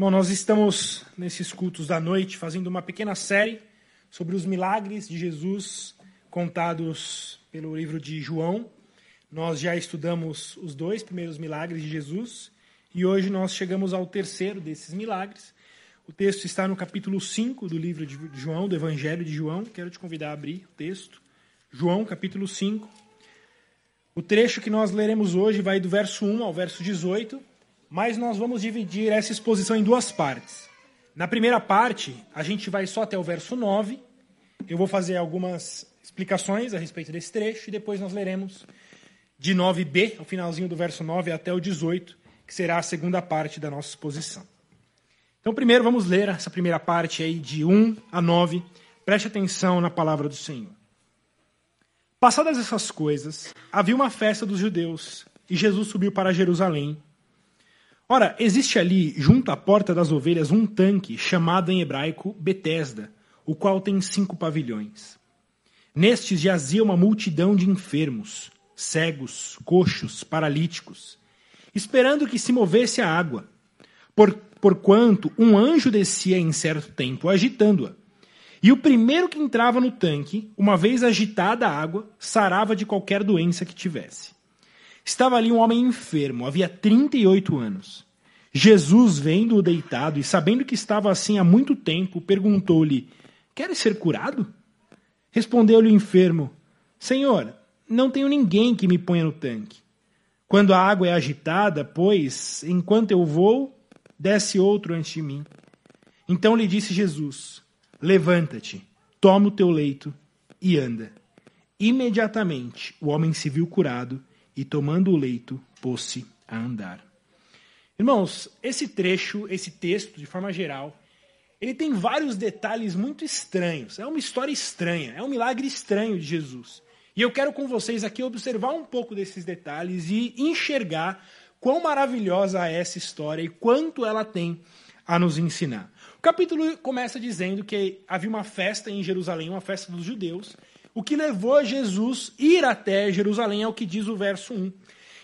Bom, nós estamos nesses cultos da noite fazendo uma pequena série sobre os milagres de Jesus contados pelo livro de João. Nós já estudamos os dois primeiros milagres de Jesus e hoje nós chegamos ao terceiro desses milagres. O texto está no capítulo 5 do livro de João, do Evangelho de João. Quero te convidar a abrir o texto. João, capítulo 5. O trecho que nós leremos hoje vai do verso 1 ao verso 18 mas nós vamos dividir essa exposição em duas partes. Na primeira parte, a gente vai só até o verso 9. Eu vou fazer algumas explicações a respeito desse trecho e depois nós leremos de 9b, o finalzinho do verso 9 até o 18, que será a segunda parte da nossa exposição. Então, primeiro vamos ler essa primeira parte aí de 1 a 9. Preste atenção na palavra do Senhor. Passadas essas coisas, havia uma festa dos judeus e Jesus subiu para Jerusalém Ora, existe ali, junto à porta das ovelhas, um tanque chamado em hebraico Betesda, o qual tem cinco pavilhões. Nestes jazia uma multidão de enfermos, cegos, coxos, paralíticos, esperando que se movesse a água, por, porquanto um anjo descia em certo tempo, agitando-a. E o primeiro que entrava no tanque, uma vez agitada a água, sarava de qualquer doença que tivesse. Estava ali um homem enfermo, havia 38 anos. Jesus, vendo-o deitado e sabendo que estava assim há muito tempo, perguntou-lhe: Queres ser curado? Respondeu-lhe o enfermo: Senhor, não tenho ninguém que me ponha no tanque. Quando a água é agitada, pois, enquanto eu vou, desce outro antes de mim. Então lhe disse Jesus: Levanta-te, toma o teu leito e anda. Imediatamente o homem se viu curado e, tomando o leito, pôs-se a andar. Irmãos, esse trecho, esse texto, de forma geral, ele tem vários detalhes muito estranhos. É uma história estranha, é um milagre estranho de Jesus. E eu quero com vocês aqui observar um pouco desses detalhes e enxergar quão maravilhosa é essa história e quanto ela tem a nos ensinar. O capítulo começa dizendo que havia uma festa em Jerusalém, uma festa dos judeus, o que levou Jesus ir até Jerusalém, é o que diz o verso 1.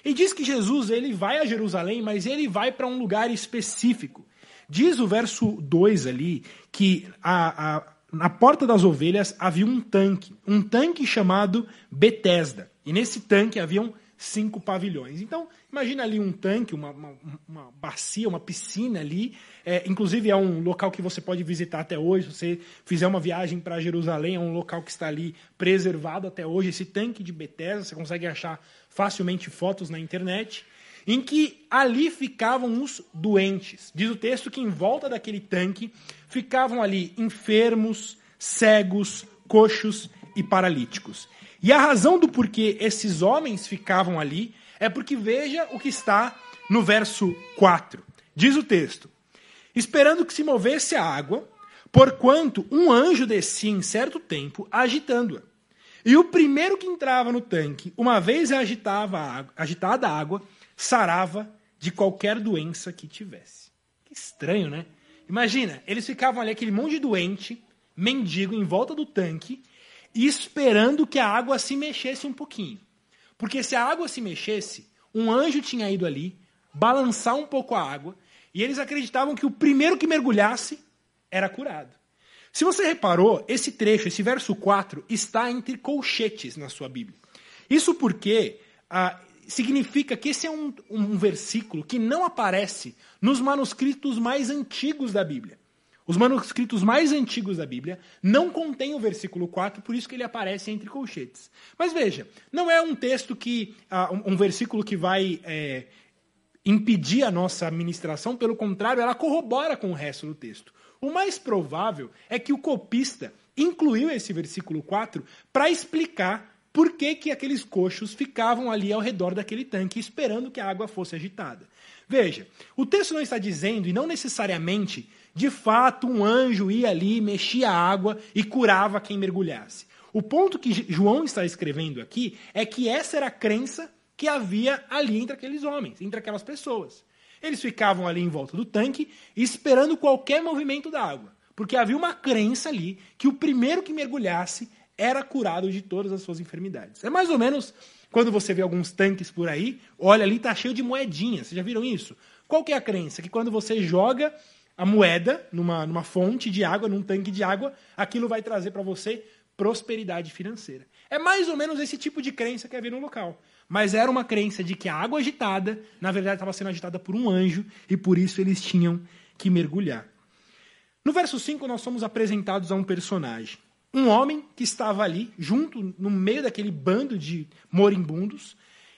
E diz que Jesus ele vai a Jerusalém, mas ele vai para um lugar específico. Diz o verso 2 ali que a, a, na porta das ovelhas havia um tanque, um tanque chamado Betesda. E nesse tanque haviam cinco pavilhões. Então, imagina ali um tanque, uma, uma, uma bacia, uma piscina ali. É, inclusive, é um local que você pode visitar até hoje. Se você fizer uma viagem para Jerusalém, é um local que está ali preservado até hoje. Esse tanque de Betesda, você consegue achar facilmente fotos na internet. Em que ali ficavam os doentes. Diz o texto que em volta daquele tanque ficavam ali enfermos, cegos, coxos e paralíticos. E a razão do porquê esses homens ficavam ali é porque veja o que está no verso 4. Diz o texto: Esperando que se movesse a água, porquanto um anjo descia em certo tempo, agitando-a. E o primeiro que entrava no tanque, uma vez agitava a água, agitada a água, sarava de qualquer doença que tivesse. Que estranho, né? Imagina, eles ficavam ali, aquele monte de doente, mendigo, em volta do tanque, esperando que a água se mexesse um pouquinho. Porque se a água se mexesse, um anjo tinha ido ali, balançar um pouco a água, e eles acreditavam que o primeiro que mergulhasse era curado. Se você reparou, esse trecho, esse verso 4, está entre colchetes na sua Bíblia. Isso porque ah, significa que esse é um, um versículo que não aparece nos manuscritos mais antigos da Bíblia. Os manuscritos mais antigos da Bíblia não contêm o versículo 4, por isso que ele aparece entre colchetes. Mas veja, não é um texto que. Uh, um, um, versículo que vai é, impedir a nossa administração, pelo contrário, ela corrobora com o resto do texto. O mais provável é que o copista incluiu esse versículo 4 para explicar por que, que aqueles coxos ficavam ali ao redor daquele tanque, esperando que a água fosse agitada. Veja, o texto não está dizendo, e não necessariamente de fato, um anjo ia ali, mexia a água e curava quem mergulhasse. O ponto que João está escrevendo aqui é que essa era a crença que havia ali entre aqueles homens, entre aquelas pessoas. Eles ficavam ali em volta do tanque, esperando qualquer movimento da água, porque havia uma crença ali que o primeiro que mergulhasse era curado de todas as suas enfermidades. É mais ou menos quando você vê alguns tanques por aí, olha ali, está cheio de moedinhas. Vocês já viram isso? Qual que é a crença? Que quando você joga a moeda numa, numa fonte de água, num tanque de água, aquilo vai trazer para você prosperidade financeira. É mais ou menos esse tipo de crença que havia no local. Mas era uma crença de que a água agitada, na verdade, estava sendo agitada por um anjo e por isso eles tinham que mergulhar. No verso 5, nós somos apresentados a um personagem. Um homem que estava ali, junto, no meio daquele bando de moribundos,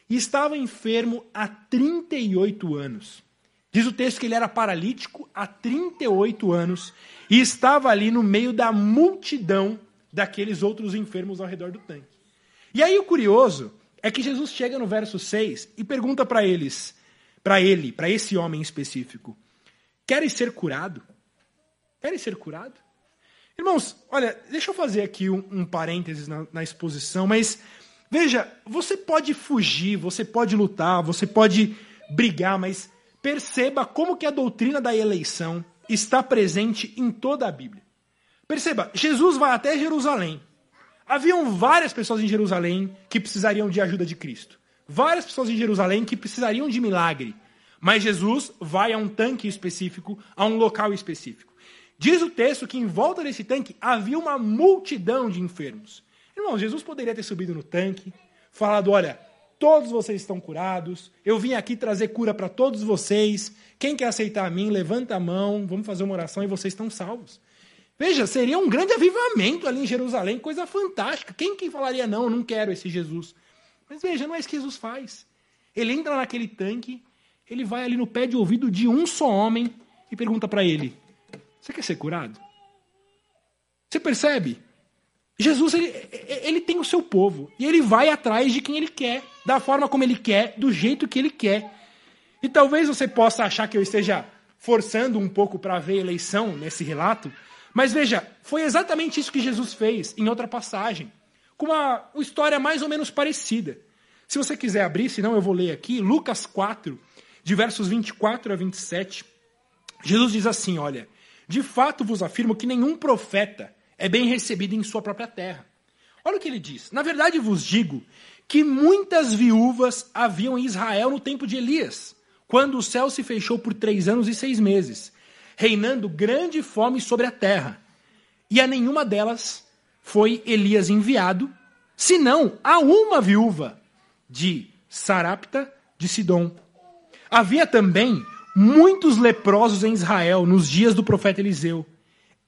e estava enfermo há 38 anos. Diz o texto que ele era paralítico há 38 anos e estava ali no meio da multidão daqueles outros enfermos ao redor do tanque. E aí o curioso é que Jesus chega no verso 6 e pergunta para eles, para ele, para esse homem específico: Queres ser curado? Queres ser curado? Irmãos, olha, deixa eu fazer aqui um, um parênteses na, na exposição, mas veja, você pode fugir, você pode lutar, você pode brigar, mas perceba como que a doutrina da eleição está presente em toda a Bíblia. Perceba, Jesus vai até Jerusalém. Haviam várias pessoas em Jerusalém que precisariam de ajuda de Cristo. Várias pessoas em Jerusalém que precisariam de milagre. Mas Jesus vai a um tanque específico, a um local específico. Diz o texto que em volta desse tanque havia uma multidão de enfermos. Irmão, Jesus poderia ter subido no tanque, falado: olha, todos vocês estão curados, eu vim aqui trazer cura para todos vocês. Quem quer aceitar a mim, levanta a mão, vamos fazer uma oração e vocês estão salvos. Veja, seria um grande avivamento ali em Jerusalém, coisa fantástica. Quem que falaria, não, não quero esse Jesus? Mas veja, não é isso que Jesus faz. Ele entra naquele tanque, ele vai ali no pé de ouvido de um só homem e pergunta para ele: Você quer ser curado? Você percebe? Jesus ele, ele tem o seu povo e ele vai atrás de quem ele quer, da forma como ele quer, do jeito que ele quer. E talvez você possa achar que eu esteja forçando um pouco para ver eleição nesse relato, mas veja, foi exatamente isso que Jesus fez em outra passagem, com uma, uma história mais ou menos parecida. Se você quiser abrir, senão eu vou ler aqui, Lucas 4, de versos 24 a 27. Jesus diz assim: Olha, de fato vos afirmo que nenhum profeta é bem recebido em sua própria terra. Olha o que ele diz: Na verdade vos digo que muitas viúvas haviam em Israel no tempo de Elias, quando o céu se fechou por três anos e seis meses reinando grande fome sobre a terra. E a nenhuma delas foi Elias enviado, senão a uma viúva de Sarapta de Sidom. Havia também muitos leprosos em Israel nos dias do profeta Eliseu,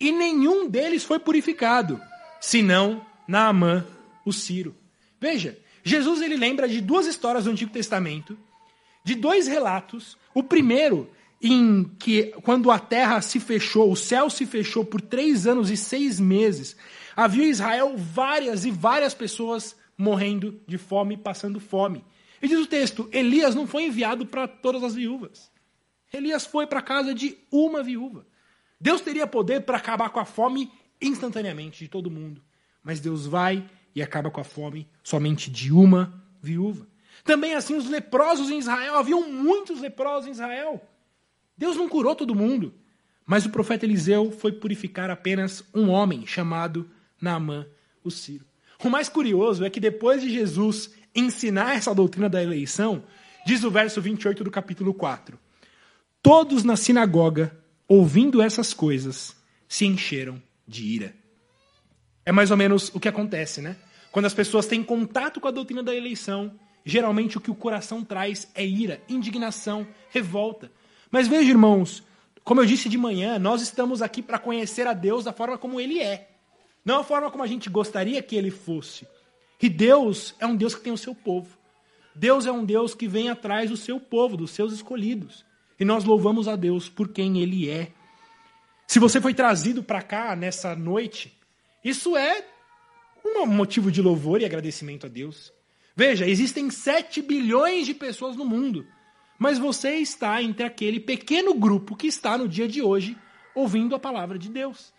e nenhum deles foi purificado, senão Naamã, o Ciro. Veja, Jesus ele lembra de duas histórias do Antigo Testamento, de dois relatos. O primeiro em que, quando a terra se fechou, o céu se fechou por três anos e seis meses, havia em Israel várias e várias pessoas morrendo de fome, passando fome. E diz o texto: Elias não foi enviado para todas as viúvas. Elias foi para a casa de uma viúva. Deus teria poder para acabar com a fome instantaneamente de todo mundo. Mas Deus vai e acaba com a fome somente de uma viúva. Também assim, os leprosos em Israel, haviam muitos leprosos em Israel. Deus não curou todo mundo, mas o profeta Eliseu foi purificar apenas um homem chamado Naamã, o Ciro. O mais curioso é que depois de Jesus ensinar essa doutrina da eleição, diz o verso 28 do capítulo 4: Todos na sinagoga, ouvindo essas coisas, se encheram de ira. É mais ou menos o que acontece, né? Quando as pessoas têm contato com a doutrina da eleição, geralmente o que o coração traz é ira, indignação, revolta. Mas veja, irmãos, como eu disse de manhã, nós estamos aqui para conhecer a Deus da forma como Ele é, não a forma como a gente gostaria que Ele fosse. E Deus é um Deus que tem o seu povo. Deus é um Deus que vem atrás do seu povo, dos seus escolhidos. E nós louvamos a Deus por quem Ele é. Se você foi trazido para cá nessa noite, isso é um motivo de louvor e agradecimento a Deus. Veja, existem 7 bilhões de pessoas no mundo mas você está entre aquele pequeno grupo que está no dia de hoje ouvindo a palavra de Deus.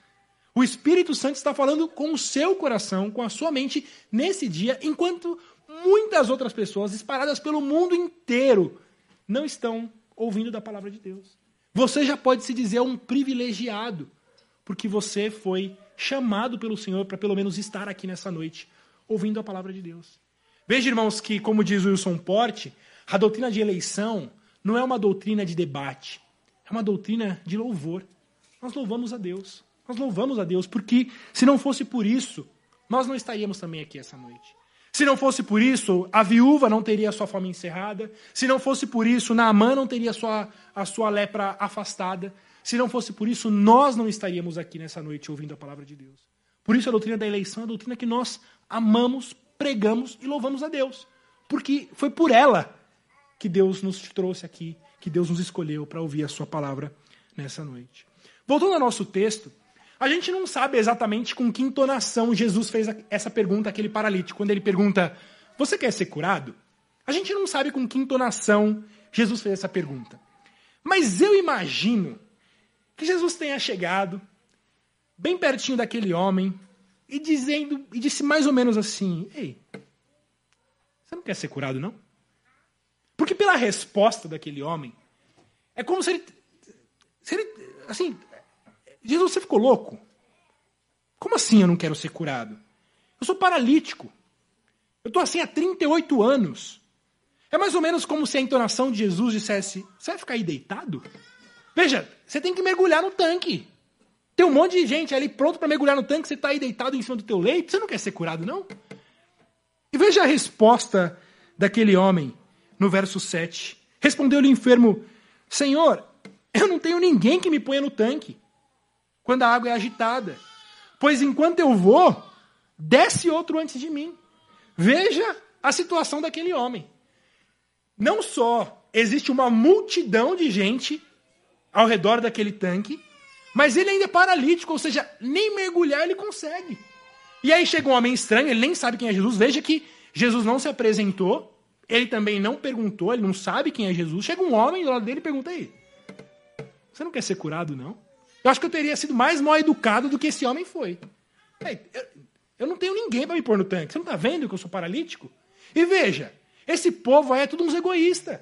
O Espírito Santo está falando com o seu coração, com a sua mente nesse dia, enquanto muitas outras pessoas espalhadas pelo mundo inteiro não estão ouvindo da palavra de Deus. Você já pode se dizer um privilegiado, porque você foi chamado pelo Senhor para pelo menos estar aqui nessa noite, ouvindo a palavra de Deus. Veja, irmãos, que, como diz Wilson Porte, a doutrina de eleição não é uma doutrina de debate, é uma doutrina de louvor. nós louvamos a Deus. Nós louvamos a Deus, porque se não fosse por isso, nós não estaríamos também aqui essa noite. Se não fosse por isso, a viúva não teria sua fome encerrada. Se não fosse por isso, Naamã não teria sua, a sua lepra afastada. Se não fosse por isso, nós não estaríamos aqui nessa noite ouvindo a palavra de Deus. Por isso a doutrina da eleição é a doutrina que nós amamos, pregamos e louvamos a Deus. Porque foi por ela que Deus nos trouxe aqui, que Deus nos escolheu para ouvir a sua palavra nessa noite. Voltando ao nosso texto, a gente não sabe exatamente com que entonação Jesus fez essa pergunta àquele paralítico. Quando ele pergunta, você quer ser curado? A gente não sabe com que entonação Jesus fez essa pergunta. Mas eu imagino que Jesus tenha chegado bem pertinho daquele homem e dizendo e disse mais ou menos assim: "Ei, você não quer ser curado não?" Porque pela resposta daquele homem, é como se ele, se ele assim, Jesus, você ficou louco? Como assim eu não quero ser curado? Eu sou paralítico. Eu estou assim há 38 anos. É mais ou menos como se a entonação de Jesus dissesse: Você vai ficar aí deitado? Veja, você tem que mergulhar no tanque. Tem um monte de gente ali pronto para mergulhar no tanque, você está aí deitado em cima do teu leito, você não quer ser curado, não? E veja a resposta daquele homem no verso 7. Respondeu-lhe o enfermo: Senhor, eu não tenho ninguém que me ponha no tanque quando a água é agitada. Pois enquanto eu vou, desce outro antes de mim. Veja a situação daquele homem. Não só existe uma multidão de gente ao redor daquele tanque, mas ele ainda é paralítico, ou seja, nem mergulhar ele consegue. E aí chega um homem estranho, ele nem sabe quem é Jesus. Veja que Jesus não se apresentou, ele também não perguntou, ele não sabe quem é Jesus. Chega um homem do lado dele e pergunta aí: Você não quer ser curado, não? Eu acho que eu teria sido mais mal educado do que esse homem foi. Eu não tenho ninguém para me pôr no tanque. Você não está vendo que eu sou paralítico? E veja, esse povo aí é tudo uns egoístas.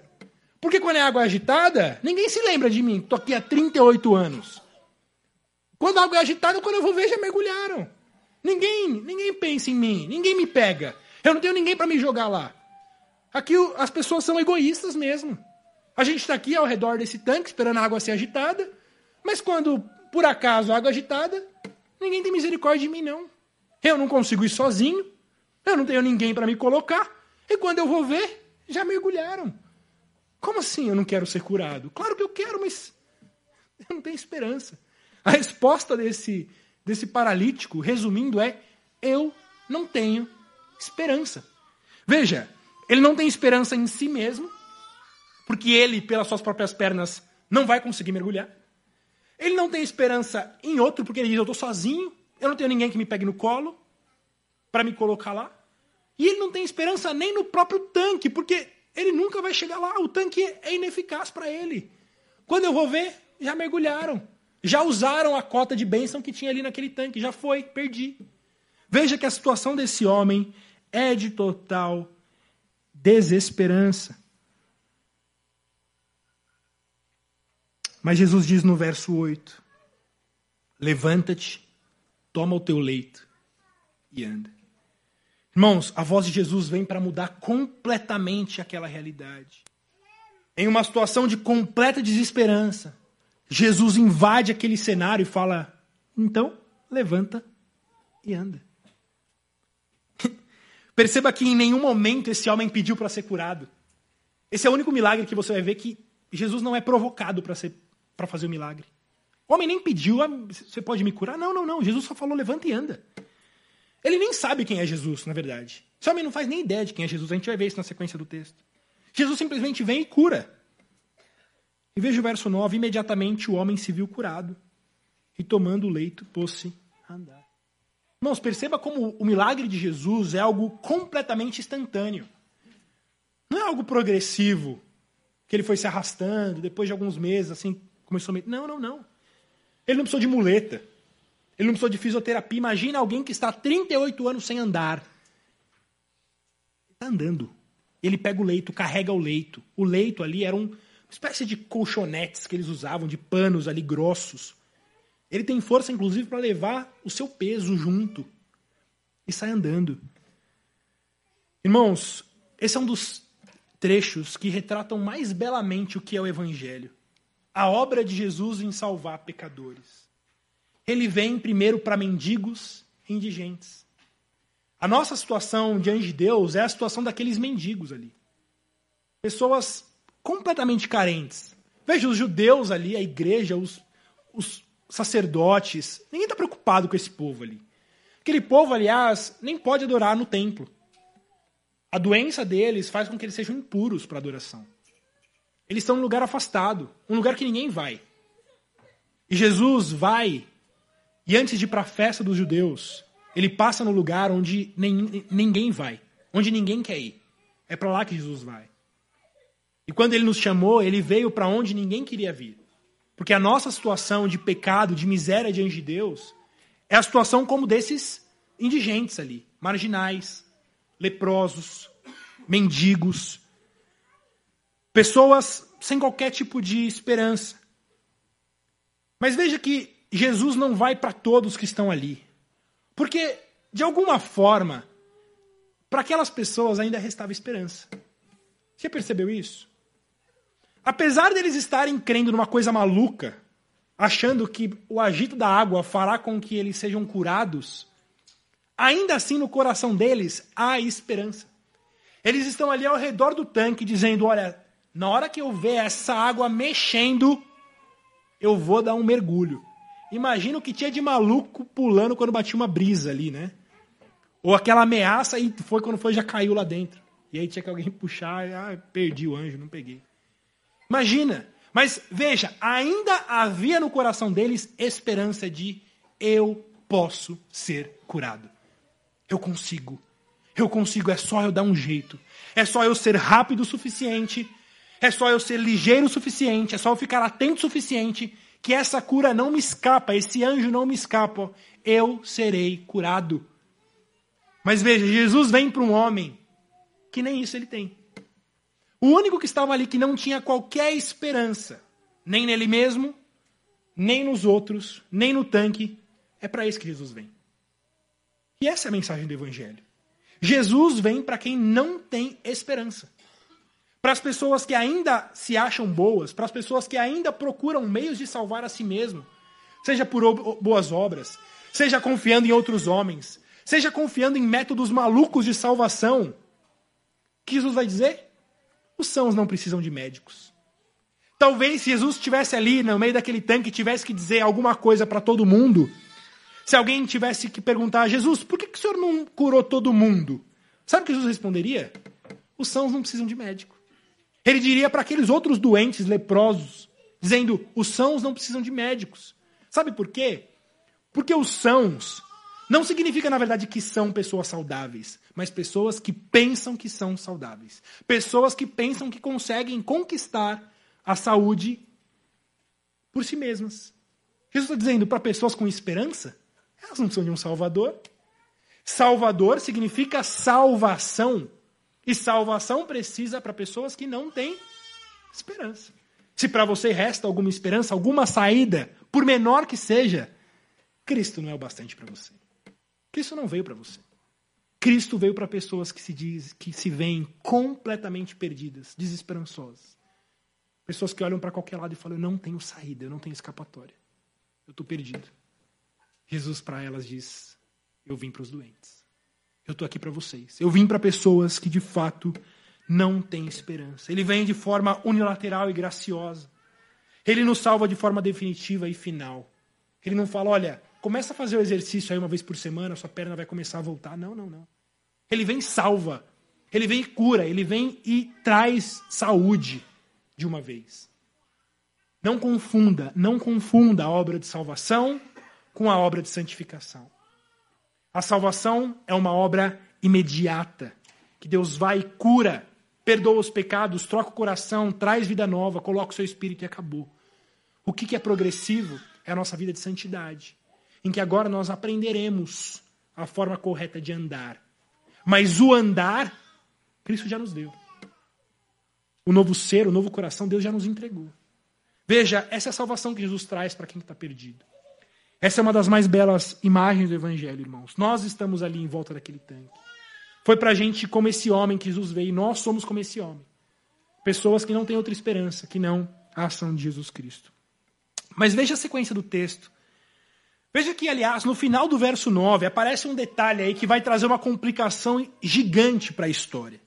Porque quando é água agitada, ninguém se lembra de mim. Estou aqui há 38 anos. Quando a água é agitada, quando eu vou ver, já mergulharam. Ninguém, ninguém pensa em mim, ninguém me pega. Eu não tenho ninguém para me jogar lá. Aqui as pessoas são egoístas mesmo. A gente está aqui ao redor desse tanque, esperando a água ser agitada. Mas quando, por acaso, água é agitada, ninguém tem misericórdia de mim, não. Eu não consigo ir sozinho, eu não tenho ninguém para me colocar, e quando eu vou ver, já mergulharam. Como assim eu não quero ser curado? Claro que eu quero, mas eu não tenho esperança. A resposta desse, desse paralítico, resumindo, é: eu não tenho esperança. Veja, ele não tem esperança em si mesmo, porque ele, pelas suas próprias pernas, não vai conseguir mergulhar. Ele não tem esperança em outro, porque ele diz: Eu estou sozinho, eu não tenho ninguém que me pegue no colo para me colocar lá. E ele não tem esperança nem no próprio tanque, porque ele nunca vai chegar lá. O tanque é ineficaz para ele. Quando eu vou ver, já mergulharam. Já usaram a cota de bênção que tinha ali naquele tanque. Já foi, perdi. Veja que a situação desse homem é de total desesperança. Mas Jesus diz no verso 8: Levanta-te, toma o teu leito e anda. Irmãos, a voz de Jesus vem para mudar completamente aquela realidade. Em uma situação de completa desesperança, Jesus invade aquele cenário e fala: então, levanta e anda. Perceba que em nenhum momento esse homem pediu para ser curado. Esse é o único milagre que você vai ver que Jesus não é provocado para ser para fazer o milagre. O homem nem pediu, ah, você pode me curar? Não, não, não. Jesus só falou, levanta e anda. Ele nem sabe quem é Jesus, na verdade. Esse homem não faz nem ideia de quem é Jesus. A gente vai ver isso na sequência do texto. Jesus simplesmente vem e cura. E veja o verso 9: imediatamente o homem se viu curado e tomando o leito pôs-se a andar. Irmãos, perceba como o milagre de Jesus é algo completamente instantâneo. Não é algo progressivo, que ele foi se arrastando, depois de alguns meses, assim, começou a... Não, não, não. Ele não precisou de muleta. Ele não precisou de fisioterapia. Imagina alguém que está há 38 anos sem andar. Está andando. Ele pega o leito, carrega o leito. O leito ali era um, uma espécie de colchonetes que eles usavam, de panos ali grossos. Ele tem força, inclusive, para levar o seu peso junto. E sai andando. Irmãos, esse é um dos trechos que retratam mais belamente o que é o Evangelho. A obra de Jesus em salvar pecadores. Ele vem primeiro para mendigos e indigentes. A nossa situação diante de Deus é a situação daqueles mendigos ali. Pessoas completamente carentes. Veja os judeus ali, a igreja, os, os sacerdotes. Ninguém está preocupado com esse povo ali. Aquele povo, aliás, nem pode adorar no templo. A doença deles faz com que eles sejam impuros para adoração. Eles estão num lugar afastado, um lugar que ninguém vai. E Jesus vai, e antes de ir para a festa dos judeus, ele passa no lugar onde nem, ninguém vai, onde ninguém quer ir. É para lá que Jesus vai. E quando ele nos chamou, ele veio para onde ninguém queria vir. Porque a nossa situação de pecado, de miséria diante de Deus, é a situação como desses indigentes ali, marginais, leprosos, mendigos, pessoas sem qualquer tipo de esperança. Mas veja que Jesus não vai para todos que estão ali. Porque, de alguma forma, para aquelas pessoas ainda restava esperança. Você percebeu isso? Apesar deles estarem crendo numa coisa maluca, achando que o agito da água fará com que eles sejam curados, ainda assim no coração deles há esperança. Eles estão ali ao redor do tanque dizendo: Olha, na hora que eu ver essa água mexendo, eu vou dar um mergulho. Imagina o que tinha de maluco pulando quando batia uma brisa ali, né? Ou aquela ameaça e foi quando foi já caiu lá dentro. E aí tinha que alguém puxar, e, ah, perdi o anjo, não peguei. Imagina. Mas veja, ainda havia no coração deles esperança de eu posso ser curado. Eu consigo. Eu consigo, é só eu dar um jeito. É só eu ser rápido o suficiente. É só eu ser ligeiro o suficiente. É só eu ficar atento o suficiente. Que essa cura não me escapa, esse anjo não me escapa. Eu serei curado. Mas veja, Jesus vem para um homem que nem isso ele tem. O único que estava ali que não tinha qualquer esperança, nem nele mesmo, nem nos outros, nem no tanque, é para isso que Jesus vem. E essa é a mensagem do Evangelho. Jesus vem para quem não tem esperança. Para as pessoas que ainda se acham boas, para as pessoas que ainda procuram meios de salvar a si mesmo, seja por boas obras, seja confiando em outros homens, seja confiando em métodos malucos de salvação. O que Jesus vai dizer? Os sãos não precisam de médicos. Talvez se Jesus estivesse ali no meio daquele tanque tivesse que dizer alguma coisa para todo mundo, se alguém tivesse que perguntar a Jesus, por que, que o senhor não curou todo mundo? Sabe o que Jesus responderia? Os sãos não precisam de médico. Ele diria para aqueles outros doentes leprosos, dizendo: os sãos não precisam de médicos. Sabe por quê? Porque os sãos não significa, na verdade, que são pessoas saudáveis, mas pessoas que pensam que são saudáveis. Pessoas que pensam que conseguem conquistar a saúde por si mesmas. Jesus está dizendo para pessoas com esperança, elas não precisam de um Salvador. Salvador significa salvação. E salvação precisa para pessoas que não têm esperança. Se para você resta alguma esperança, alguma saída, por menor que seja, Cristo não é o bastante para você. Cristo não veio para você. Cristo veio para pessoas que se diz, que se veem completamente perdidas, desesperançosas. Pessoas que olham para qualquer lado e falam: "Eu não tenho saída, eu não tenho escapatória. Eu estou perdido". Jesus para elas diz: "Eu vim para os doentes. Eu estou aqui para vocês. Eu vim para pessoas que de fato não têm esperança. Ele vem de forma unilateral e graciosa. Ele nos salva de forma definitiva e final. Ele não fala: "Olha, começa a fazer o exercício aí uma vez por semana, sua perna vai começar a voltar. Não, não, não. Ele vem e salva. Ele vem e cura. Ele vem e traz saúde de uma vez. Não confunda, não confunda a obra de salvação com a obra de santificação. A salvação é uma obra imediata, que Deus vai e cura, perdoa os pecados, troca o coração, traz vida nova, coloca o seu espírito e acabou. O que é progressivo é a nossa vida de santidade em que agora nós aprenderemos a forma correta de andar. Mas o andar, Cristo já nos deu. O novo ser, o novo coração, Deus já nos entregou. Veja, essa é a salvação que Jesus traz para quem está perdido. Essa é uma das mais belas imagens do Evangelho, irmãos. Nós estamos ali em volta daquele tanque. Foi para a gente como esse homem que Jesus veio, e nós somos como esse homem. Pessoas que não têm outra esperança, que não a ação de Jesus Cristo. Mas veja a sequência do texto. Veja que, aliás, no final do verso 9, aparece um detalhe aí que vai trazer uma complicação gigante para a história.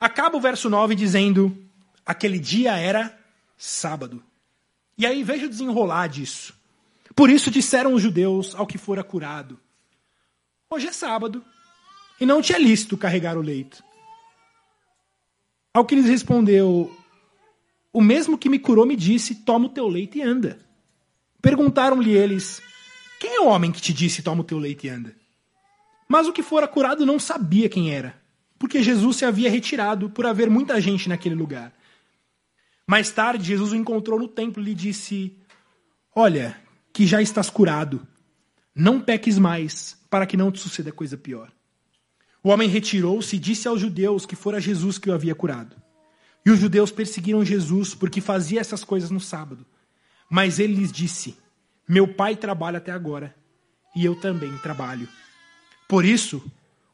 Acaba o verso 9 dizendo: aquele dia era sábado. E aí veja o desenrolar disso. Por isso disseram os judeus ao que fora curado: Hoje é sábado, e não te é lícito carregar o leito. Ao que lhes respondeu: O mesmo que me curou me disse: Toma o teu leito e anda. Perguntaram-lhe eles: Quem é o homem que te disse: Toma o teu leito e anda? Mas o que fora curado não sabia quem era, porque Jesus se havia retirado por haver muita gente naquele lugar. Mais tarde, Jesus o encontrou no templo e lhe disse: Olha, que já estás curado. Não peques mais, para que não te suceda coisa pior. O homem retirou-se e disse aos judeus que fora Jesus que o havia curado. E os judeus perseguiram Jesus porque fazia essas coisas no sábado. Mas ele lhes disse: Meu pai trabalha até agora, e eu também trabalho. Por isso,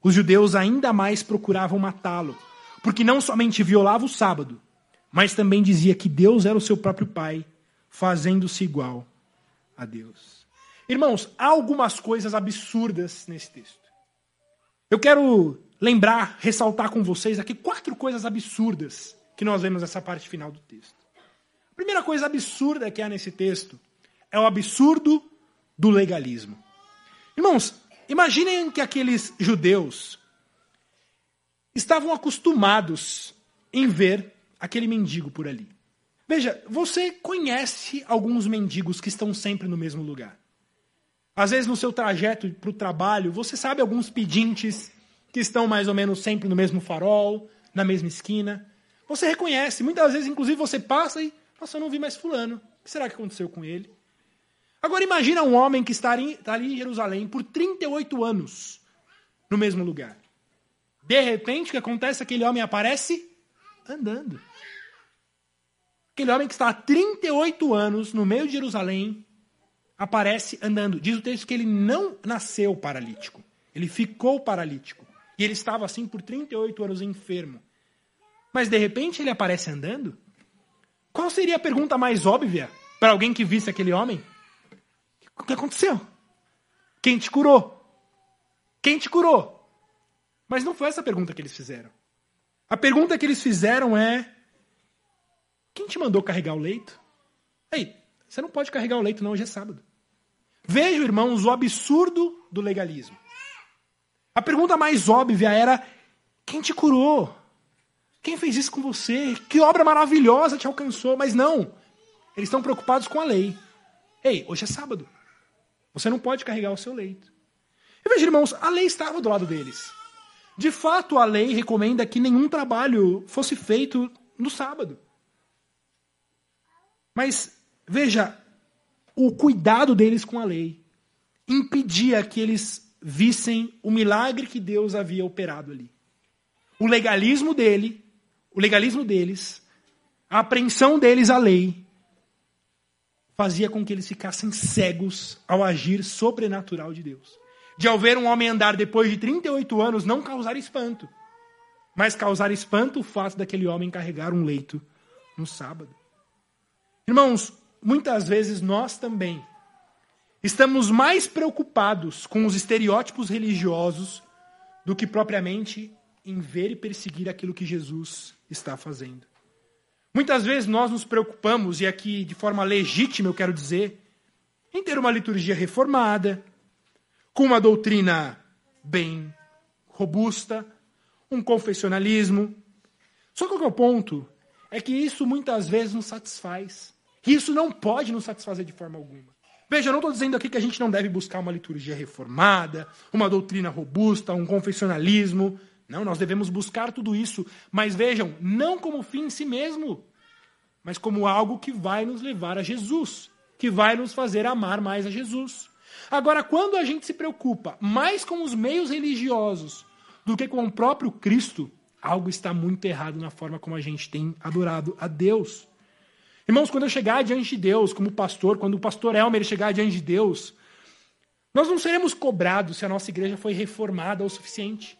os judeus ainda mais procuravam matá-lo, porque não somente violava o sábado, mas também dizia que Deus era o seu próprio pai, fazendo-se igual a Deus. Irmãos, há algumas coisas absurdas nesse texto. Eu quero lembrar, ressaltar com vocês aqui quatro coisas absurdas que nós vemos nessa parte final do texto. A primeira coisa absurda que há nesse texto é o absurdo do legalismo. Irmãos, imaginem que aqueles judeus estavam acostumados em ver aquele mendigo por ali. Veja, você conhece alguns mendigos que estão sempre no mesmo lugar. Às vezes, no seu trajeto para o trabalho, você sabe alguns pedintes que estão mais ou menos sempre no mesmo farol, na mesma esquina. Você reconhece. Muitas vezes, inclusive, você passa e. Nossa, eu não vi mais Fulano. O que será que aconteceu com ele? Agora, imagina um homem que está está ali em Jerusalém por 38 anos no mesmo lugar. De repente, o que acontece? Aquele homem aparece andando. Aquele homem que está há 38 anos no meio de Jerusalém, aparece andando. Diz o texto que ele não nasceu paralítico. Ele ficou paralítico. E ele estava assim por 38 anos enfermo. Mas de repente ele aparece andando? Qual seria a pergunta mais óbvia para alguém que visse aquele homem? O que aconteceu? Quem te curou? Quem te curou? Mas não foi essa a pergunta que eles fizeram. A pergunta que eles fizeram é: Quem te mandou carregar o leito? Ei, você não pode carregar o leito, não, hoje é sábado. Vejam, irmãos, o absurdo do legalismo. A pergunta mais óbvia era: quem te curou? Quem fez isso com você? Que obra maravilhosa te alcançou? Mas não. Eles estão preocupados com a lei. Ei, hoje é sábado. Você não pode carregar o seu leito. E veja, irmãos, a lei estava do lado deles. De fato, a lei recomenda que nenhum trabalho fosse feito no sábado. Mas, veja, o cuidado deles com a lei impedia que eles vissem o milagre que Deus havia operado ali. O legalismo dele, o legalismo deles, a apreensão deles à lei fazia com que eles ficassem cegos ao agir sobrenatural de Deus. De ao ver um homem andar depois de 38 anos não causar espanto, mas causar espanto o fato daquele homem carregar um leito no sábado. Irmãos, muitas vezes nós também estamos mais preocupados com os estereótipos religiosos do que propriamente em ver e perseguir aquilo que Jesus está fazendo. Muitas vezes nós nos preocupamos, e aqui de forma legítima eu quero dizer, em ter uma liturgia reformada, com uma doutrina bem robusta, um confessionalismo. Só que o ponto é que isso muitas vezes nos satisfaz. E isso não pode nos satisfazer de forma alguma. Veja, eu não estou dizendo aqui que a gente não deve buscar uma liturgia reformada, uma doutrina robusta, um confessionalismo. Não, nós devemos buscar tudo isso. Mas vejam, não como fim em si mesmo, mas como algo que vai nos levar a Jesus, que vai nos fazer amar mais a Jesus. Agora, quando a gente se preocupa mais com os meios religiosos do que com o próprio Cristo, algo está muito errado na forma como a gente tem adorado a Deus. Irmãos, quando eu chegar diante de Deus, como pastor, quando o pastor Elmer chegar diante de Deus, nós não seremos cobrados se a nossa igreja foi reformada o suficiente.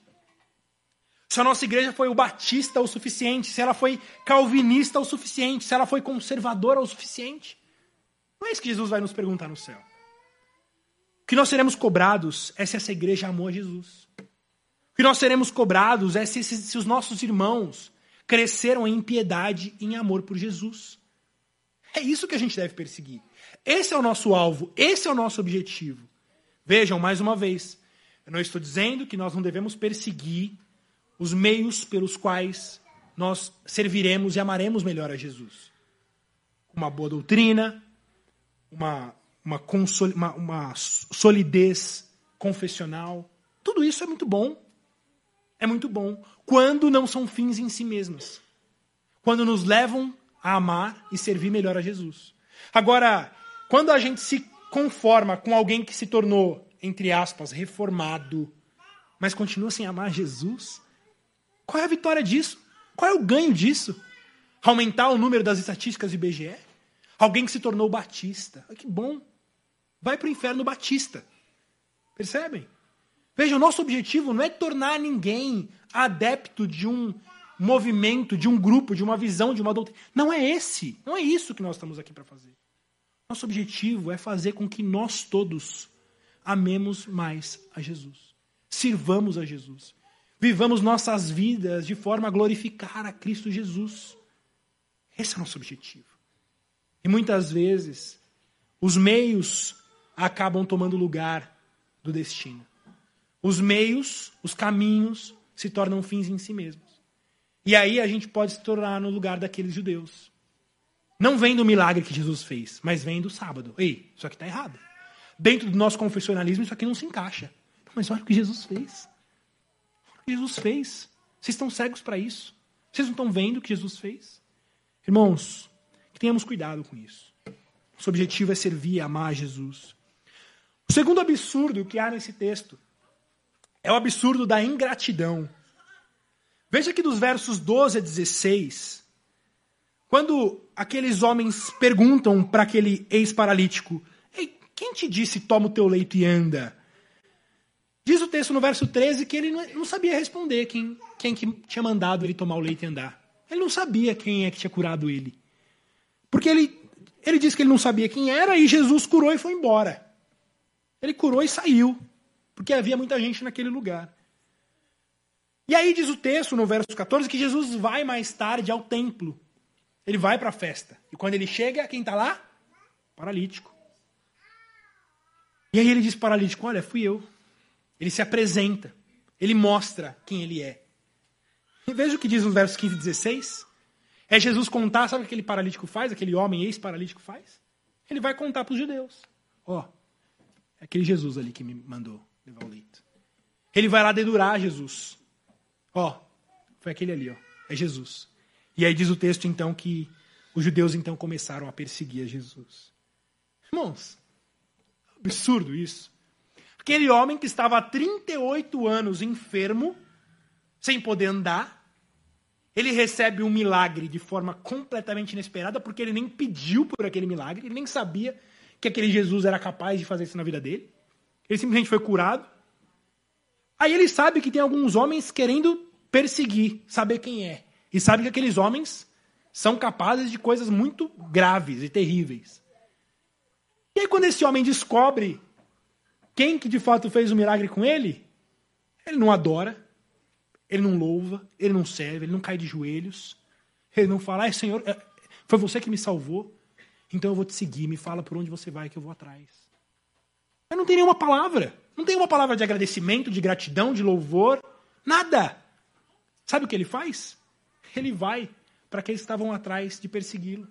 Se a nossa igreja foi o batista o suficiente, se ela foi calvinista o suficiente, se ela foi conservadora o suficiente. Não é isso que Jesus vai nos perguntar no céu. O que nós seremos cobrados é se essa igreja amou a Jesus. O que nós seremos cobrados é se, se, se os nossos irmãos cresceram em piedade e em amor por Jesus. É isso que a gente deve perseguir. Esse é o nosso alvo, esse é o nosso objetivo. Vejam, mais uma vez, eu não estou dizendo que nós não devemos perseguir os meios pelos quais nós serviremos e amaremos melhor a Jesus. Uma boa doutrina, uma, uma, consoli, uma, uma solidez confessional. Tudo isso é muito bom. É muito bom. Quando não são fins em si mesmas. Quando nos levam a amar e servir melhor a Jesus. Agora, quando a gente se conforma com alguém que se tornou, entre aspas, reformado, mas continua sem amar Jesus, qual é a vitória disso? Qual é o ganho disso? Aumentar o número das estatísticas de IBGE? Alguém que se tornou batista. Que bom. Vai para o inferno batista. Percebem? Veja, o nosso objetivo não é tornar ninguém adepto de um movimento, de um grupo, de uma visão, de uma doutrina. Não é esse. Não é isso que nós estamos aqui para fazer. Nosso objetivo é fazer com que nós todos amemos mais a Jesus. Sirvamos a Jesus. Vivamos nossas vidas de forma a glorificar a Cristo Jesus. Esse é o nosso objetivo. E muitas vezes, os meios acabam tomando lugar do destino. Os meios, os caminhos, se tornam fins em si mesmos. E aí a gente pode se tornar no lugar daqueles judeus. Não vem do milagre que Jesus fez, mas vem do sábado. Ei, isso aqui está errado. Dentro do nosso confessionalismo, isso aqui não se encaixa. Mas olha o que Jesus fez. Jesus fez. Vocês estão cegos para isso? Vocês não estão vendo o que Jesus fez? Irmãos, que tenhamos cuidado com isso. Nosso objetivo é servir e amar Jesus. O segundo absurdo que há nesse texto é o absurdo da ingratidão. Veja que dos versos 12 a 16, quando aqueles homens perguntam para aquele ex-paralítico: Ei, quem te disse toma o teu leito e anda? Diz o texto no verso 13 que ele não sabia responder quem, quem que tinha mandado ele tomar o leite e andar. Ele não sabia quem é que tinha curado ele. Porque ele, ele disse que ele não sabia quem era e Jesus curou e foi embora. Ele curou e saiu. Porque havia muita gente naquele lugar. E aí diz o texto no verso 14 que Jesus vai mais tarde ao templo. Ele vai para a festa. E quando ele chega, quem está lá? Paralítico. E aí ele diz paralítico: Olha, fui eu. Ele se apresenta. Ele mostra quem ele é. E veja o que diz nos versos 15 e 16. É Jesus contar, sabe o que aquele paralítico faz? Aquele homem ex-paralítico faz? Ele vai contar para os judeus. Ó, é aquele Jesus ali que me mandou levar o leito. Ele vai lá dedurar Jesus. Ó, foi aquele ali, ó. É Jesus. E aí diz o texto então que os judeus então começaram a perseguir a Jesus. Irmãos, absurdo isso. Aquele homem que estava há 38 anos enfermo, sem poder andar, ele recebe um milagre de forma completamente inesperada, porque ele nem pediu por aquele milagre, ele nem sabia que aquele Jesus era capaz de fazer isso na vida dele. Ele simplesmente foi curado. Aí ele sabe que tem alguns homens querendo perseguir, saber quem é. E sabe que aqueles homens são capazes de coisas muito graves e terríveis. E aí, quando esse homem descobre quem que de fato fez o milagre com ele? Ele não adora, ele não louva, ele não serve, ele não cai de joelhos, ele não fala, ai Senhor, é, foi você que me salvou, então eu vou te seguir, me fala por onde você vai que eu vou atrás. Mas não tem nenhuma palavra, não tem uma palavra de agradecimento, de gratidão, de louvor, nada. Sabe o que ele faz? Ele vai para aqueles que estavam atrás de persegui-lo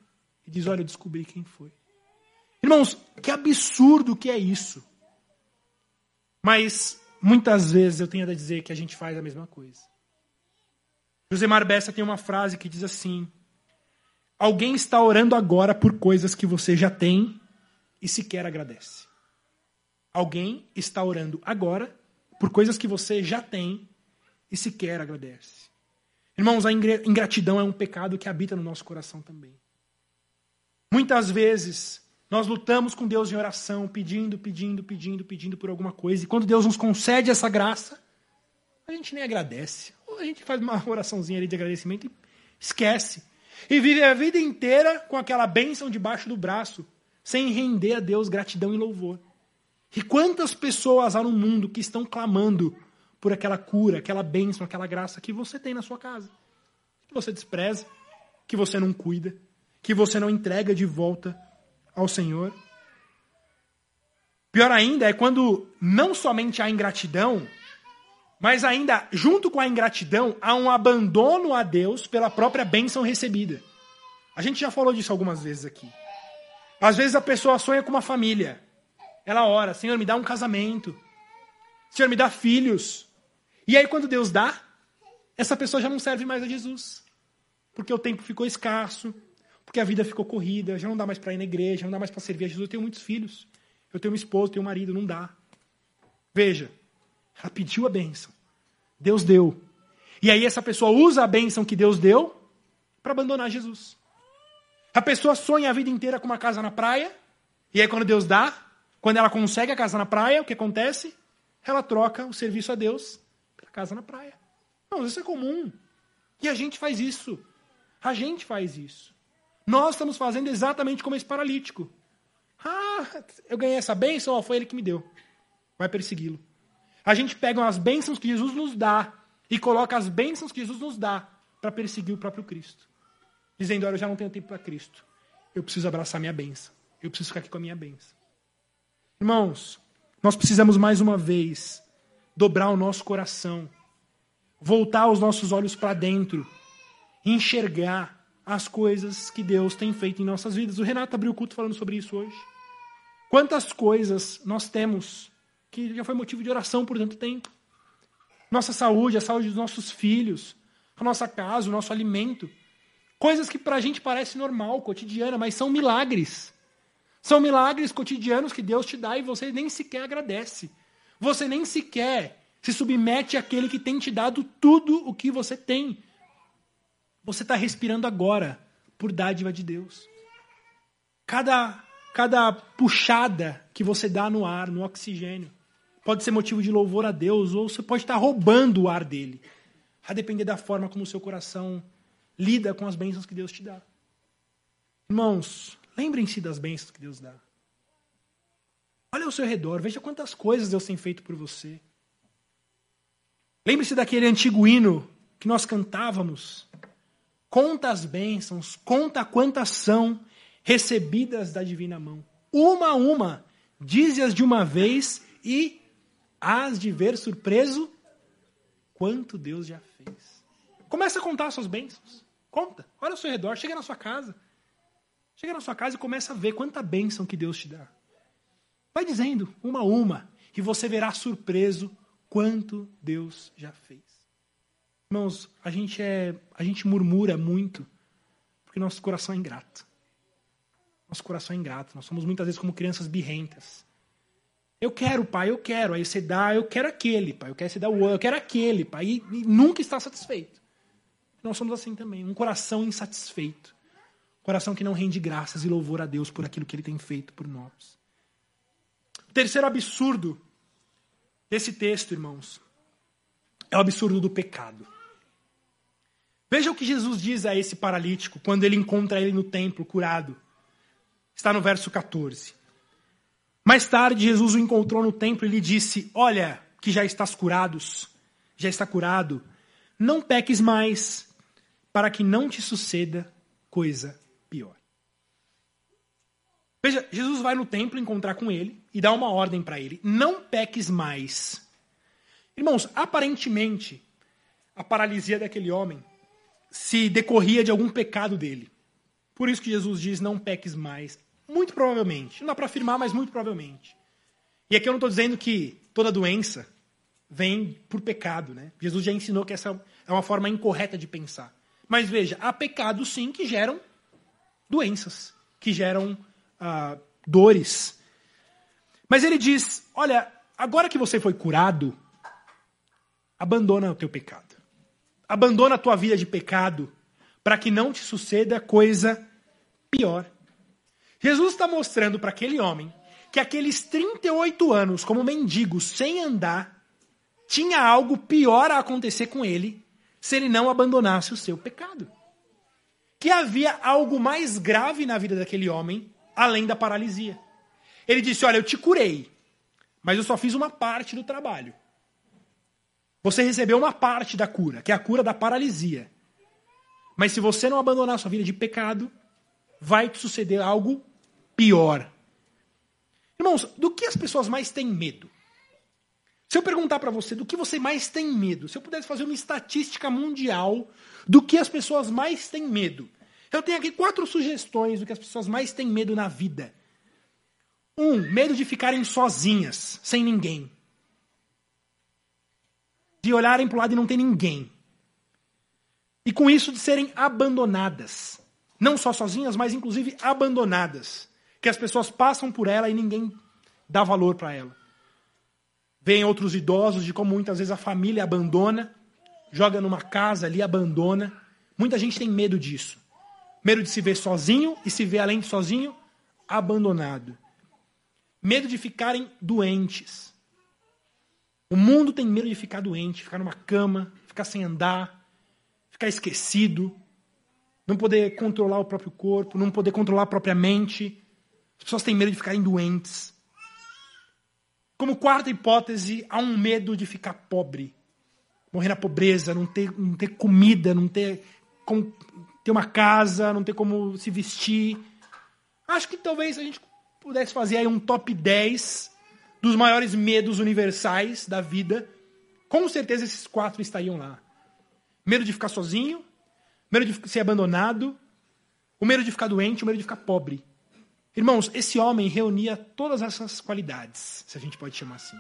e diz: Olha, eu descobri quem foi. Irmãos, que absurdo que é isso. Mas muitas vezes eu tenho a dizer que a gente faz a mesma coisa. Josemar Bessa tem uma frase que diz assim: Alguém está orando agora por coisas que você já tem e sequer agradece. Alguém está orando agora por coisas que você já tem e sequer agradece. Irmãos, a ingratidão é um pecado que habita no nosso coração também. Muitas vezes nós lutamos com Deus em oração, pedindo, pedindo, pedindo, pedindo por alguma coisa. E quando Deus nos concede essa graça, a gente nem agradece. a gente faz uma oraçãozinha ali de agradecimento e esquece. E vive a vida inteira com aquela bênção debaixo do braço, sem render a Deus gratidão e louvor. E quantas pessoas há no mundo que estão clamando por aquela cura, aquela bênção, aquela graça que você tem na sua casa, que você despreza, que você não cuida, que você não entrega de volta ao Senhor. Pior ainda é quando não somente há ingratidão, mas ainda, junto com a ingratidão, há um abandono a Deus pela própria bênção recebida. A gente já falou disso algumas vezes aqui. Às vezes a pessoa sonha com uma família. Ela ora, Senhor, me dá um casamento. Senhor, me dá filhos. E aí, quando Deus dá, essa pessoa já não serve mais a Jesus. Porque o tempo ficou escasso, porque a vida ficou corrida, já não dá mais para ir na igreja, não dá mais para servir a Jesus. Eu tenho muitos filhos. Eu tenho uma esposa, tenho um marido, não dá. Veja, ela pediu a bênção. Deus deu. E aí essa pessoa usa a bênção que Deus deu para abandonar Jesus. A pessoa sonha a vida inteira com uma casa na praia, e aí quando Deus dá, quando ela consegue a casa na praia, o que acontece? Ela troca o serviço a Deus pela casa na praia. Não, isso é comum. E a gente faz isso. A gente faz isso. Nós estamos fazendo exatamente como esse paralítico. Ah, eu ganhei essa bênção, ó, foi ele que me deu. Vai persegui-lo. A gente pega as bênçãos que Jesus nos dá e coloca as bênçãos que Jesus nos dá para perseguir o próprio Cristo. Dizendo, olha, eu já não tenho tempo para Cristo. Eu preciso abraçar minha bênção. Eu preciso ficar aqui com a minha bênção. Irmãos, nós precisamos mais uma vez dobrar o nosso coração, voltar os nossos olhos para dentro, enxergar as coisas que Deus tem feito em nossas vidas. O Renato abriu o culto falando sobre isso hoje. Quantas coisas nós temos que já foi motivo de oração por tanto tempo. Nossa saúde, a saúde dos nossos filhos, a nossa casa, o nosso alimento. Coisas que para a gente parece normal, cotidiana, mas são milagres. São milagres cotidianos que Deus te dá e você nem sequer agradece. Você nem sequer se submete àquele que tem te dado tudo o que você tem. Você está respirando agora por dádiva de Deus. Cada, cada puxada que você dá no ar, no oxigênio, pode ser motivo de louvor a Deus, ou você pode estar roubando o ar dele. A depender da forma como o seu coração lida com as bênçãos que Deus te dá. Irmãos, lembrem-se das bênçãos que Deus dá. Olha ao seu redor, veja quantas coisas Deus tem feito por você. Lembre-se daquele antigo hino que nós cantávamos. Conta as bênçãos, conta quantas são recebidas da divina mão. Uma a uma, dize-as de uma vez e hás de ver surpreso quanto Deus já fez. Começa a contar as suas bênçãos. Conta. Olha ao seu redor, chega na sua casa. Chega na sua casa e começa a ver quanta bênção que Deus te dá. Vai dizendo, uma a uma, e você verá surpreso quanto Deus já fez. Irmãos, a gente é, a gente murmura muito porque nosso coração é ingrato. Nosso coração é ingrato. Nós somos muitas vezes como crianças birrentas. Eu quero, pai, eu quero. Aí você dá, eu quero aquele, pai. Eu quero você dar o eu quero aquele, pai. E, e nunca está satisfeito. Nós somos assim também. Um coração insatisfeito. Coração que não rende graças e louvor a Deus por aquilo que ele tem feito por nós. O terceiro absurdo desse texto, irmãos, é o absurdo do pecado. Veja o que Jesus diz a esse paralítico quando ele encontra ele no templo curado. Está no verso 14. Mais tarde, Jesus o encontrou no templo e lhe disse: Olha, que já estás curados, já está curado. Não peques mais, para que não te suceda coisa pior. Veja, Jesus vai no templo encontrar com ele e dá uma ordem para ele: Não peques mais. Irmãos, aparentemente, a paralisia daquele homem se decorria de algum pecado dele. Por isso que Jesus diz: Não peques mais. Muito provavelmente. Não dá para afirmar, mas muito provavelmente. E aqui eu não estou dizendo que toda doença vem por pecado. Né? Jesus já ensinou que essa é uma forma incorreta de pensar. Mas veja, há pecados sim que geram doenças, que geram ah, dores. Mas ele diz: olha, agora que você foi curado, abandona o teu pecado. Abandona a tua vida de pecado, para que não te suceda coisa pior. Jesus está mostrando para aquele homem que aqueles 38 anos como mendigo, sem andar, tinha algo pior a acontecer com ele se ele não abandonasse o seu pecado. Que havia algo mais grave na vida daquele homem, além da paralisia. Ele disse: Olha, eu te curei, mas eu só fiz uma parte do trabalho. Você recebeu uma parte da cura, que é a cura da paralisia. Mas se você não abandonar a sua vida de pecado, vai te suceder algo pior. Irmãos, do que as pessoas mais têm medo? Se eu perguntar para você do que você mais tem medo, se eu pudesse fazer uma estatística mundial do que as pessoas mais têm medo, eu tenho aqui quatro sugestões do que as pessoas mais têm medo na vida. Um, medo de ficarem sozinhas, sem ninguém. De olharem para o lado e não ter ninguém. E com isso de serem abandonadas. Não só sozinhas, mas inclusive abandonadas. Que as pessoas passam por ela e ninguém dá valor para ela. Vêm outros idosos de como muitas vezes a família abandona, joga numa casa ali, abandona. Muita gente tem medo disso. Medo de se ver sozinho e se ver além de sozinho, abandonado. Medo de ficarem doentes. O mundo tem medo de ficar doente, ficar numa cama, ficar sem andar, ficar esquecido, não poder controlar o próprio corpo, não poder controlar a própria mente. As pessoas têm medo de ficarem doentes. Como quarta hipótese, há um medo de ficar pobre. Morrer na pobreza, não ter, não ter comida, não ter ter uma casa, não ter como se vestir. Acho que talvez a gente pudesse fazer aí um top 10 dos maiores medos universais da vida, com certeza esses quatro estariam lá. Medo de ficar sozinho, medo de ser abandonado, o medo de ficar doente, o medo de ficar pobre. Irmãos, esse homem reunia todas essas qualidades, se a gente pode chamar assim.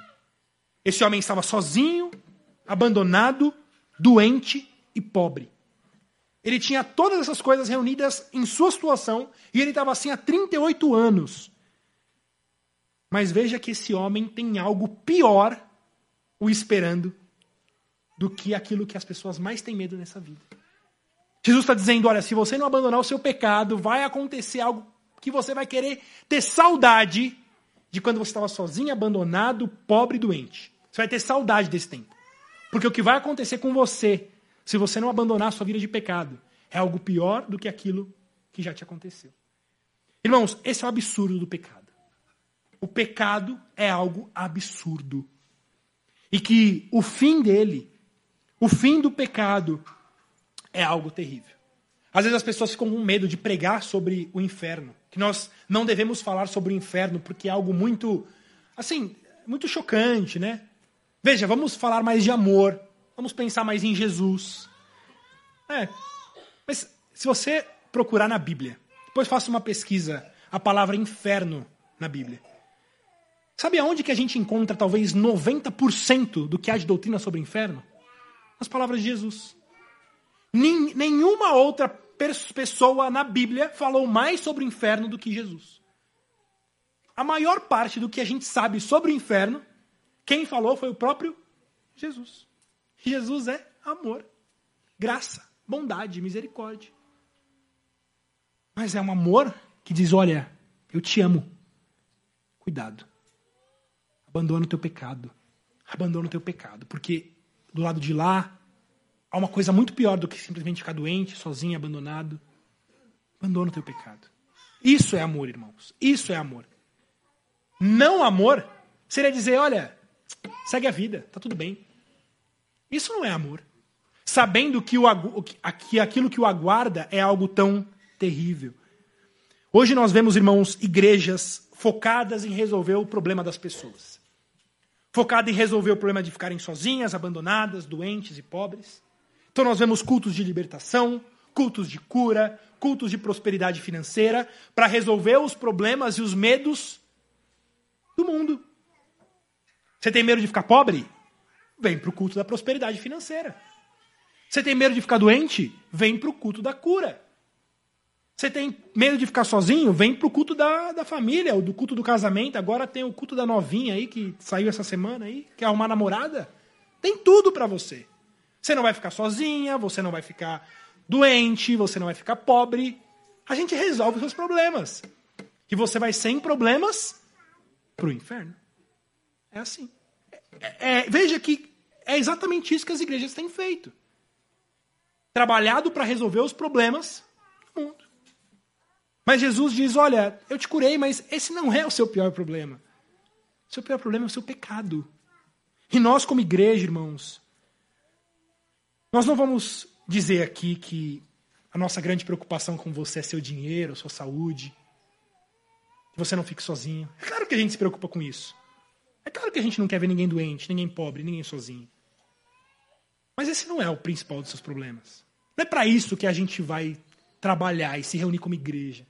Esse homem estava sozinho, abandonado, doente e pobre. Ele tinha todas essas coisas reunidas em sua situação e ele estava assim há 38 anos. Mas veja que esse homem tem algo pior o esperando do que aquilo que as pessoas mais têm medo nessa vida. Jesus está dizendo: olha, se você não abandonar o seu pecado, vai acontecer algo que você vai querer ter saudade de quando você estava sozinho, abandonado, pobre e doente. Você vai ter saudade desse tempo. Porque o que vai acontecer com você, se você não abandonar a sua vida de pecado, é algo pior do que aquilo que já te aconteceu. Irmãos, esse é o absurdo do pecado. O pecado é algo absurdo. E que o fim dele, o fim do pecado, é algo terrível. Às vezes as pessoas ficam com medo de pregar sobre o inferno, que nós não devemos falar sobre o inferno porque é algo muito, assim, muito chocante, né? Veja, vamos falar mais de amor, vamos pensar mais em Jesus. É, mas se você procurar na Bíblia, depois faça uma pesquisa, a palavra inferno na Bíblia. Sabe aonde que a gente encontra talvez 90% do que há de doutrina sobre o inferno? Nas palavras de Jesus. Nenhuma outra pessoa na Bíblia falou mais sobre o inferno do que Jesus. A maior parte do que a gente sabe sobre o inferno, quem falou foi o próprio Jesus. Jesus é amor, graça, bondade, misericórdia. Mas é um amor que diz: olha, eu te amo. Cuidado. Abandona o teu pecado. Abandona o teu pecado. Porque do lado de lá há uma coisa muito pior do que simplesmente ficar doente, sozinho, abandonado. Abandona o teu pecado. Isso é amor, irmãos. Isso é amor. Não amor seria dizer: olha, segue a vida, tá tudo bem. Isso não é amor. Sabendo que, o, que aquilo que o aguarda é algo tão terrível. Hoje nós vemos, irmãos, igrejas focadas em resolver o problema das pessoas focada em resolver o problema de ficarem sozinhas, abandonadas, doentes e pobres. Então nós vemos cultos de libertação, cultos de cura, cultos de prosperidade financeira, para resolver os problemas e os medos do mundo. Você tem medo de ficar pobre? Vem para o culto da prosperidade financeira. Você tem medo de ficar doente? Vem para o culto da cura. Você tem medo de ficar sozinho? Vem pro culto da, da família, ou do culto do casamento. Agora tem o culto da novinha aí, que saiu essa semana aí, quer arrumar namorada. Tem tudo para você. Você não vai ficar sozinha, você não vai ficar doente, você não vai ficar pobre. A gente resolve os seus problemas. E você vai sem problemas pro inferno. É assim. É, é, veja que é exatamente isso que as igrejas têm feito. trabalhado para resolver os problemas do mundo. Mas Jesus diz: Olha, eu te curei, mas esse não é o seu pior problema. O seu pior problema é o seu pecado. E nós, como igreja, irmãos, nós não vamos dizer aqui que a nossa grande preocupação com você é seu dinheiro, sua saúde, que você não fique sozinho. É claro que a gente se preocupa com isso. É claro que a gente não quer ver ninguém doente, ninguém pobre, ninguém sozinho. Mas esse não é o principal dos seus problemas. Não é para isso que a gente vai trabalhar e se reunir como igreja.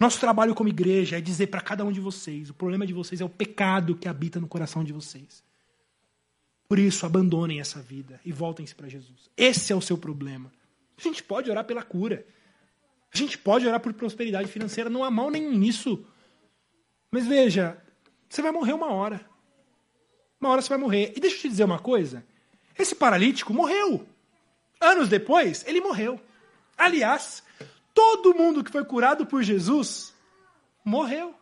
Nosso trabalho como igreja é dizer para cada um de vocês: o problema de vocês é o pecado que habita no coração de vocês. Por isso, abandonem essa vida e voltem-se para Jesus. Esse é o seu problema. A gente pode orar pela cura. A gente pode orar por prosperidade financeira. Não há mal nenhum nisso. Mas veja, você vai morrer uma hora. Uma hora você vai morrer. E deixa eu te dizer uma coisa: esse paralítico morreu. Anos depois, ele morreu. Aliás, todo mundo que foi curado por Jesus morreu.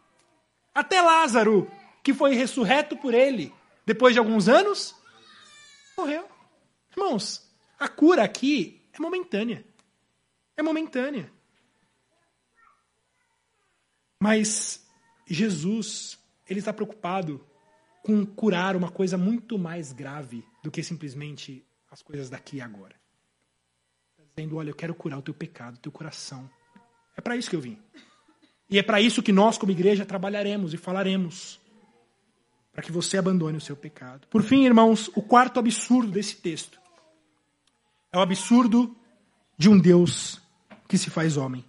Até Lázaro, que foi ressurreto por ele, depois de alguns anos, morreu. Irmãos, a cura aqui é momentânea. É momentânea. Mas Jesus, ele está preocupado com curar uma coisa muito mais grave do que simplesmente as coisas daqui e agora. Está dizendo, olha, eu quero curar o teu pecado, o teu coração. É para isso que eu vim. E é para isso que nós, como igreja, trabalharemos e falaremos para que você abandone o seu pecado. Por fim, irmãos, o quarto absurdo desse texto é o absurdo de um Deus que se faz homem.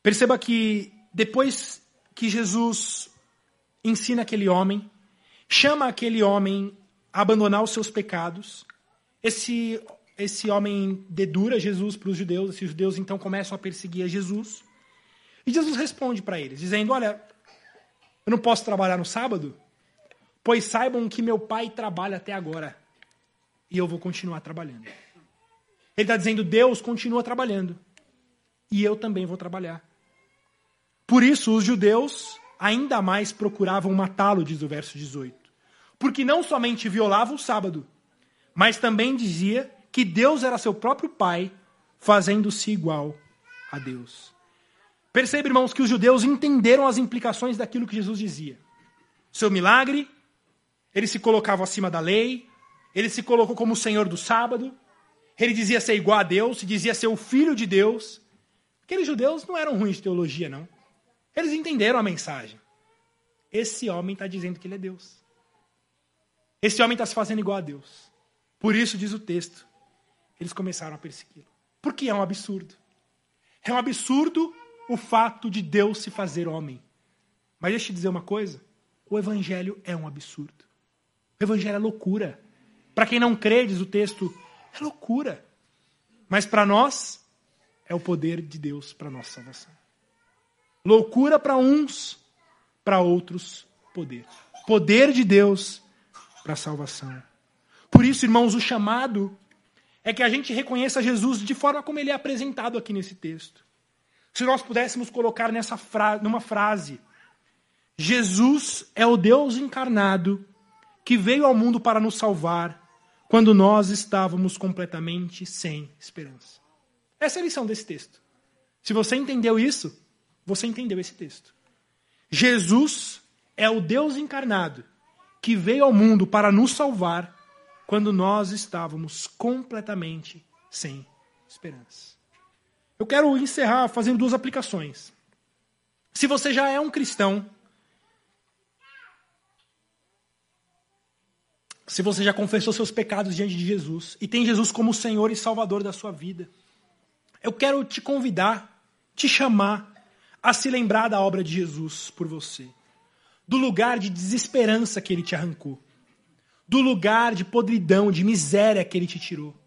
Perceba que depois que Jesus ensina aquele homem, chama aquele homem a abandonar os seus pecados, esse, esse homem dedura Jesus para os judeus, esses judeus então começam a perseguir a Jesus. E Jesus responde para eles, dizendo: Olha, eu não posso trabalhar no sábado? Pois saibam que meu pai trabalha até agora. E eu vou continuar trabalhando. Ele está dizendo: Deus continua trabalhando. E eu também vou trabalhar. Por isso, os judeus ainda mais procuravam matá-lo, diz o verso 18. Porque não somente violava o sábado, mas também dizia que Deus era seu próprio pai, fazendo-se igual a Deus. Perceba, irmãos, que os judeus entenderam as implicações daquilo que Jesus dizia. Seu milagre, ele se colocava acima da lei, ele se colocou como o Senhor do sábado, ele dizia ser igual a Deus, se dizia ser o filho de Deus. Aqueles judeus não eram ruins de teologia, não. Eles entenderam a mensagem. Esse homem está dizendo que ele é Deus. Esse homem está se fazendo igual a Deus. Por isso, diz o texto, eles começaram a persegui-lo. Porque é um absurdo. É um absurdo o fato de Deus se fazer homem. Mas deixa eu te dizer uma coisa: o evangelho é um absurdo. O evangelho é loucura. Para quem não crê, diz o texto, é loucura. Mas para nós, é o poder de Deus para nossa salvação. Loucura para uns, para outros, poder. Poder de Deus para a salvação. Por isso, irmãos, o chamado é que a gente reconheça Jesus de forma como ele é apresentado aqui nesse texto. Se nós pudéssemos colocar nessa fra numa frase, Jesus é o Deus encarnado que veio ao mundo para nos salvar quando nós estávamos completamente sem esperança. Essa é a lição desse texto. Se você entendeu isso, você entendeu esse texto. Jesus é o Deus encarnado que veio ao mundo para nos salvar quando nós estávamos completamente sem esperança. Eu quero encerrar fazendo duas aplicações. Se você já é um cristão, se você já confessou seus pecados diante de Jesus e tem Jesus como Senhor e Salvador da sua vida, eu quero te convidar, te chamar a se lembrar da obra de Jesus por você, do lugar de desesperança que ele te arrancou, do lugar de podridão, de miséria que ele te tirou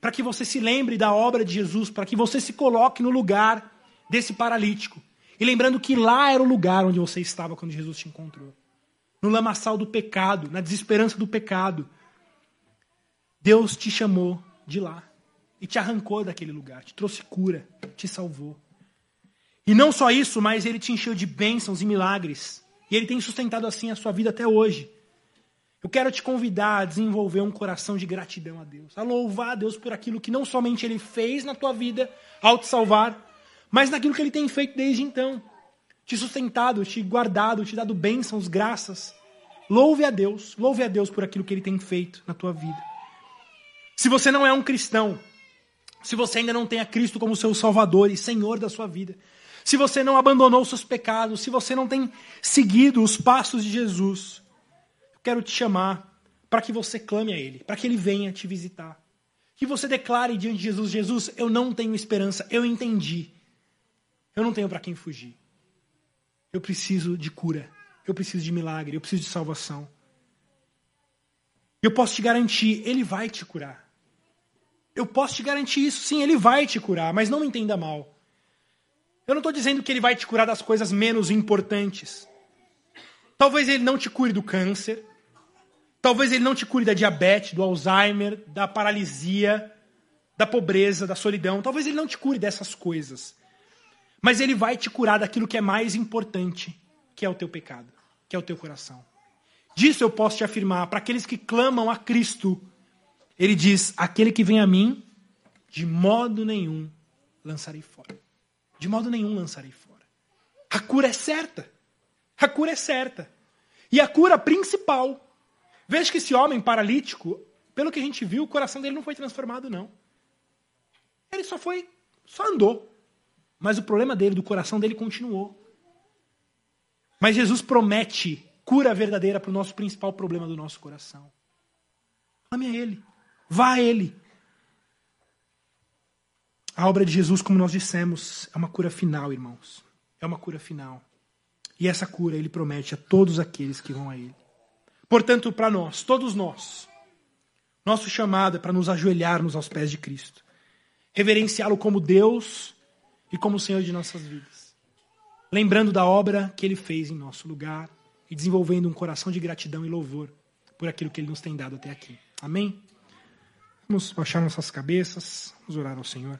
para que você se lembre da obra de Jesus, para que você se coloque no lugar desse paralítico. E lembrando que lá era o lugar onde você estava quando Jesus te encontrou. No lamaçal do pecado, na desesperança do pecado. Deus te chamou de lá e te arrancou daquele lugar, te trouxe cura, te salvou. E não só isso, mas ele te encheu de bênçãos e milagres. E ele tem sustentado assim a sua vida até hoje. Eu quero te convidar a desenvolver um coração de gratidão a Deus, a louvar a Deus por aquilo que não somente Ele fez na tua vida ao te salvar, mas naquilo que Ele tem feito desde então. Te sustentado, te guardado, te dado bênçãos, graças. Louve a Deus, louve a Deus por aquilo que Ele tem feito na tua vida. Se você não é um cristão, se você ainda não tem a Cristo como seu Salvador e Senhor da sua vida, se você não abandonou seus pecados, se você não tem seguido os passos de Jesus, quero te chamar para que você clame a Ele, para que Ele venha te visitar. Que você declare diante de Jesus: Jesus, eu não tenho esperança, eu entendi. Eu não tenho para quem fugir. Eu preciso de cura, eu preciso de milagre, eu preciso de salvação. Eu posso te garantir, Ele vai te curar. Eu posso te garantir isso, sim, Ele vai te curar, mas não me entenda mal. Eu não estou dizendo que ele vai te curar das coisas menos importantes. Talvez ele não te cure do câncer. Talvez ele não te cure da diabetes, do Alzheimer, da paralisia, da pobreza, da solidão. Talvez ele não te cure dessas coisas. Mas ele vai te curar daquilo que é mais importante, que é o teu pecado, que é o teu coração. Disso eu posso te afirmar, para aqueles que clamam a Cristo, ele diz: aquele que vem a mim, de modo nenhum lançarei fora. De modo nenhum lançarei fora. A cura é certa. A cura é certa. E a cura principal. Veja que esse homem paralítico, pelo que a gente viu, o coração dele não foi transformado, não. Ele só foi, só andou. Mas o problema dele, do coração dele, continuou. Mas Jesus promete cura verdadeira para o nosso principal problema do nosso coração. Ame a Ele. Vá a Ele. A obra de Jesus, como nós dissemos, é uma cura final, irmãos. É uma cura final. E essa cura ele promete a todos aqueles que vão a ele. Portanto, para nós, todos nós, nosso chamado é para nos ajoelharmos aos pés de Cristo, reverenciá-lo como Deus e como Senhor de nossas vidas, lembrando da obra que ele fez em nosso lugar e desenvolvendo um coração de gratidão e louvor por aquilo que ele nos tem dado até aqui. Amém? Vamos baixar nossas cabeças, vamos orar ao Senhor.